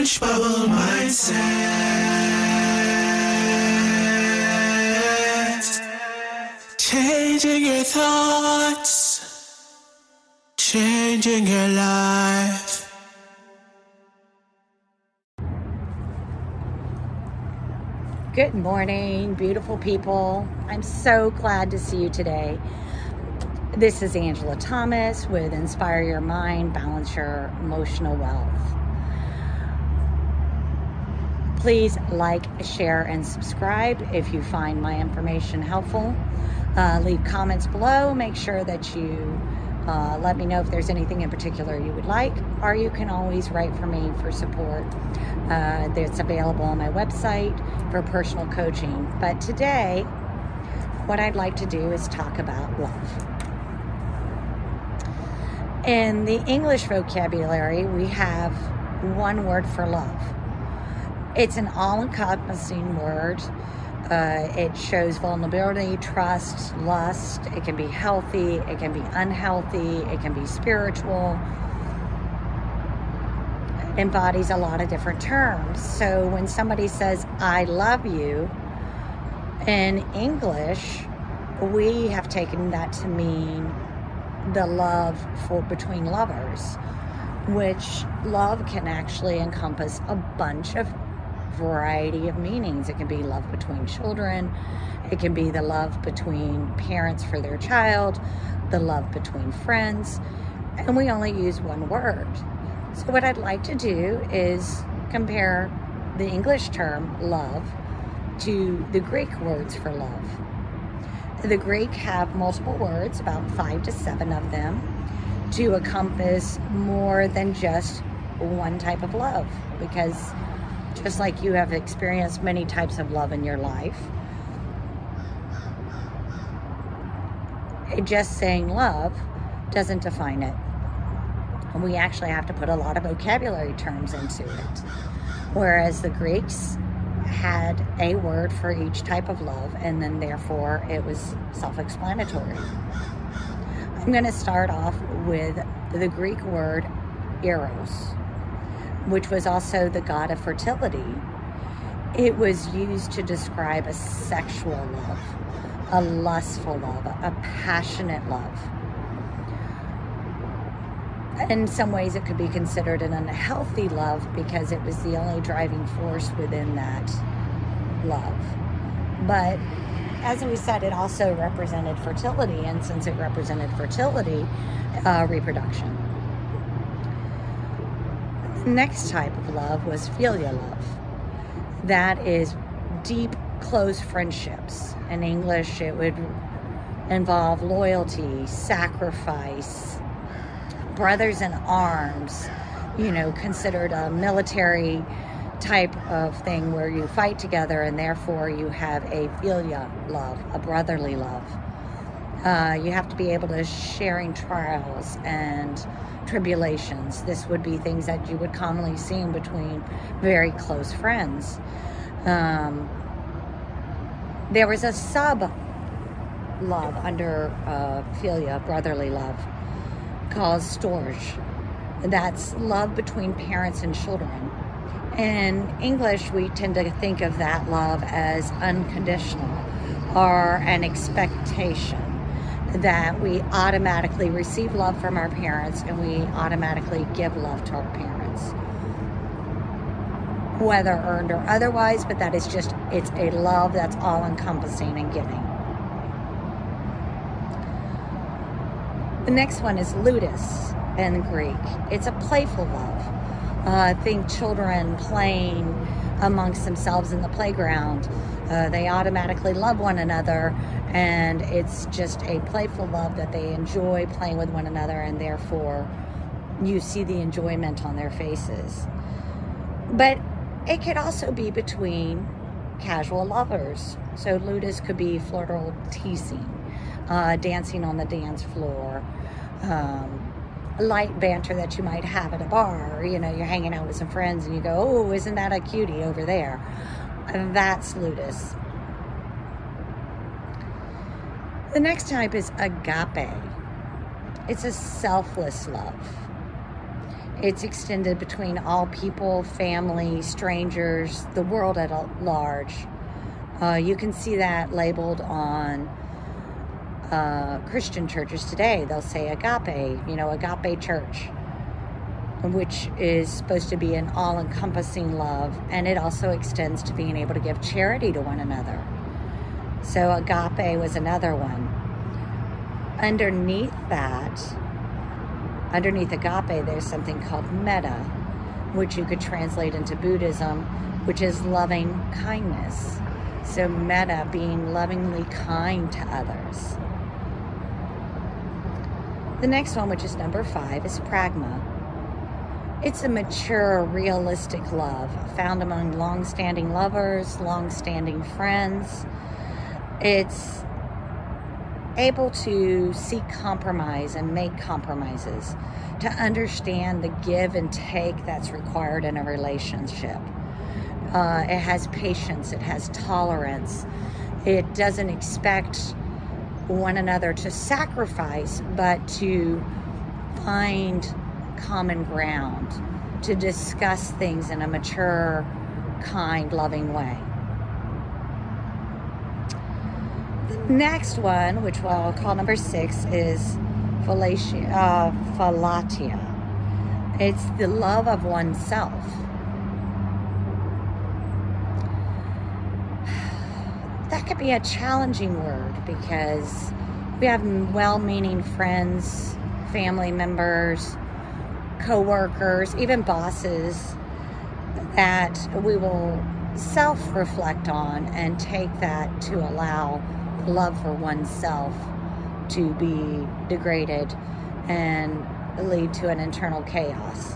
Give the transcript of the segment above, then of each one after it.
Orange bubble mindset. Changing your thoughts, changing your life. Good morning, beautiful people. I'm so glad to see you today. This is Angela Thomas with Inspire Your Mind, Balance Your Emotional Wealth. Please like, share, and subscribe if you find my information helpful. Uh, leave comments below. Make sure that you uh, let me know if there's anything in particular you would like, or you can always write for me for support. Uh, that's available on my website for personal coaching. But today, what I'd like to do is talk about love. In the English vocabulary, we have one word for love. It's an all encompassing word. Uh, it shows vulnerability, trust, lust. It can be healthy, it can be unhealthy, it can be spiritual. It embodies a lot of different terms. So when somebody says, I love you, in English, we have taken that to mean the love for between lovers, which love can actually encompass a bunch of variety of meanings. It can be love between children, it can be the love between parents for their child, the love between friends, and we only use one word. So, what I'd like to do is compare the English term love to the Greek words for love. The Greek have multiple words, about five to seven of them, to encompass more than just one type of love. Because just like you have experienced many types of love in your life, just saying love doesn't define it. And we actually have to put a lot of vocabulary terms into it. Whereas the Greeks had a word for each type of love, and then therefore it was self explanatory. I'm going to start off with the Greek word eros, which was also the god of fertility. It was used to describe a sexual love, a lustful love, a passionate love. In some ways, it could be considered an unhealthy love because it was the only driving force within that love. But as we said, it also represented fertility, and since it represented fertility, uh, reproduction. Next type of love was philia love. That is deep, close friendships. In English, it would involve loyalty, sacrifice, brothers in arms, you know, considered a military type of thing where you fight together and therefore you have a philia love, a brotherly love. Uh, you have to be able to sharing trials and tribulations. This would be things that you would commonly see between very close friends. Um, there was a sub love under uh, philia, brotherly love called storge. That's love between parents and children. In English, we tend to think of that love as unconditional or an expectation that we automatically receive love from our parents and we automatically give love to our parents. Whether earned or otherwise, but that is just, it's a love that's all encompassing and giving. The next one is ludus in Greek. It's a playful love. Uh, think children playing amongst themselves in the playground. Uh, they automatically love one another, and it's just a playful love that they enjoy playing with one another, and therefore you see the enjoyment on their faces. But it could also be between casual lovers. So ludus could be flirtal teasing, uh, dancing on the dance floor, um, light banter that you might have at a bar. You know, you're hanging out with some friends and you go, oh, isn't that a cutie over there? That's ludus. The next type is agape. It's a selfless love. It's extended between all people, family, strangers, the world at large. Uh, you can see that labeled on uh, Christian churches today. They'll say agape, you know, agape church, which is supposed to be an all encompassing love. And it also extends to being able to give charity to one another. So, agape was another one. Underneath that, underneath agape, there's something called metta, which you could translate into Buddhism, which is loving kindness. So, metta being lovingly kind to others. The next one, which is number five, is pragma. It's a mature, realistic love found among long standing lovers, long standing friends. It's able to seek compromise and make compromises, to understand the give and take that's required in a relationship. Uh, it has patience, it has tolerance, it doesn't expect one another to sacrifice, but to find common ground, to discuss things in a mature, kind, loving way. The next one, which I'll call number six, is philautia, uh. It's the love of oneself. That could be a challenging word because we have well meaning friends, family members, co workers, even bosses that we will self reflect on and take that to allow love for oneself to be degraded and lead to an internal chaos.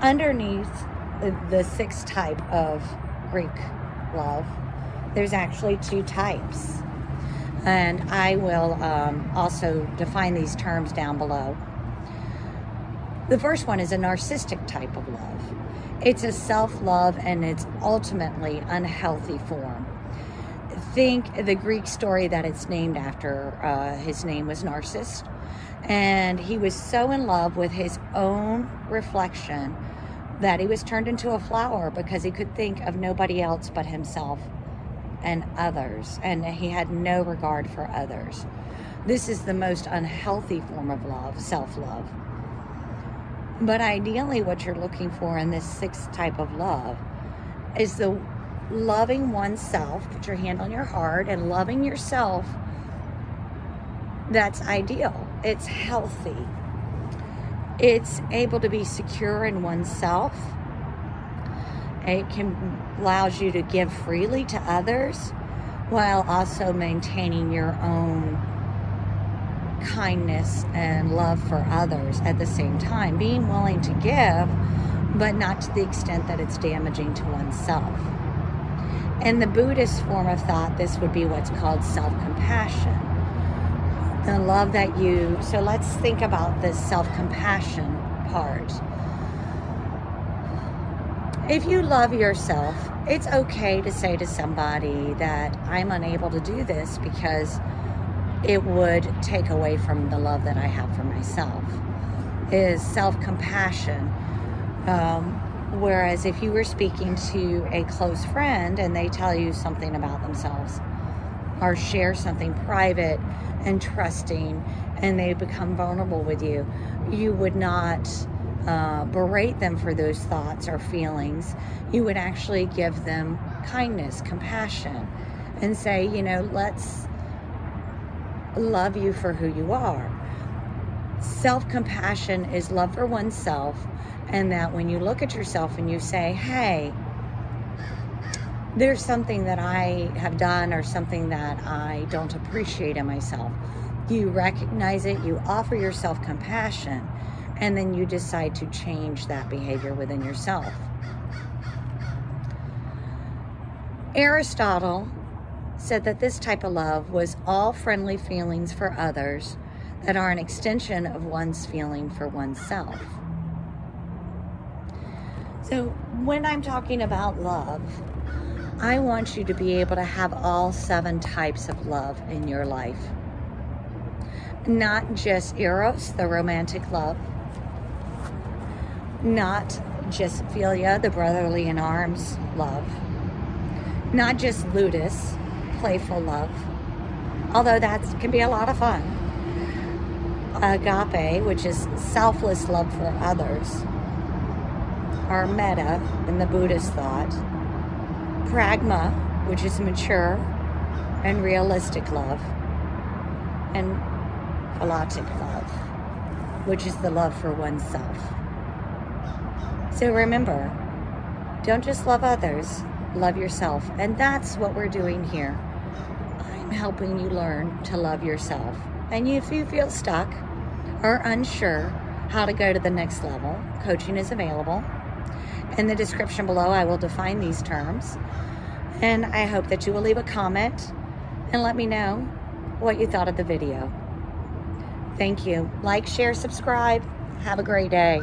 Underneath the sixth type of Greek love, there's actually two types. And I will um, also define these terms down below. The first one is a narcissistic type of love. It's a self love and it's ultimately unhealthy form. Think the Greek story that it's named after. Uh, his name was Narcissus, and he was so in love with his own reflection that he was turned into a flower because he could think of nobody else but himself and others, and he had no regard for others. This is the most unhealthy form of love, self love. But ideally, what you're looking for in this sixth type of love is the loving oneself, put your hand on your heart, and loving yourself. That's ideal. It's healthy. It's able to be secure in oneself. It can allows you to give freely to others while also maintaining your own kindness and love for others at the same time. Being willing to give, but not to the extent that it's damaging to oneself. In the Buddhist form of thought, this would be what's called self compassion. The love that you, so let's think about this self compassion part. If you love yourself, it's okay to say to somebody that I'm unable to do this because it would take away from the love that I have for myself. Is self compassion. Um, whereas if you were speaking to a close friend and they tell you something about themselves or share something private and trusting and they become vulnerable with you, you would not uh, berate them for those thoughts or feelings. You would actually give them kindness, compassion, and say, you know, let's love you for who you are. Self compassion is love for oneself, and that when you look at yourself and you say, hey, there's something that I have done or something that I don't appreciate in myself, you recognize it, you offer yourself compassion, and then you decide to change that behavior within yourself. Aristotle said that this type of love was all friendly feelings for others that are an extension of one's feeling for oneself. So, when I'm talking about love, I want you to be able to have all seven types of love in your life. Not just Eros, the romantic love, not just Philia, the brotherly in arms love, not just ludus, playful love, although that can be a lot of fun. Agape, which is selfless love for others, or metta in the Buddhist thought, pragma, which is mature and realistic love, and philautic love, which is the love for oneself. So remember, don't just love others, love yourself. And that's what we're doing here. I'm helping you learn to love yourself. And if you feel stuck or unsure how to go to the next level, coaching is available. In the description below, I will define these terms. And I hope that you will leave a comment and let me know what you thought of the video. Thank you. Like, share, subscribe. Have a great day.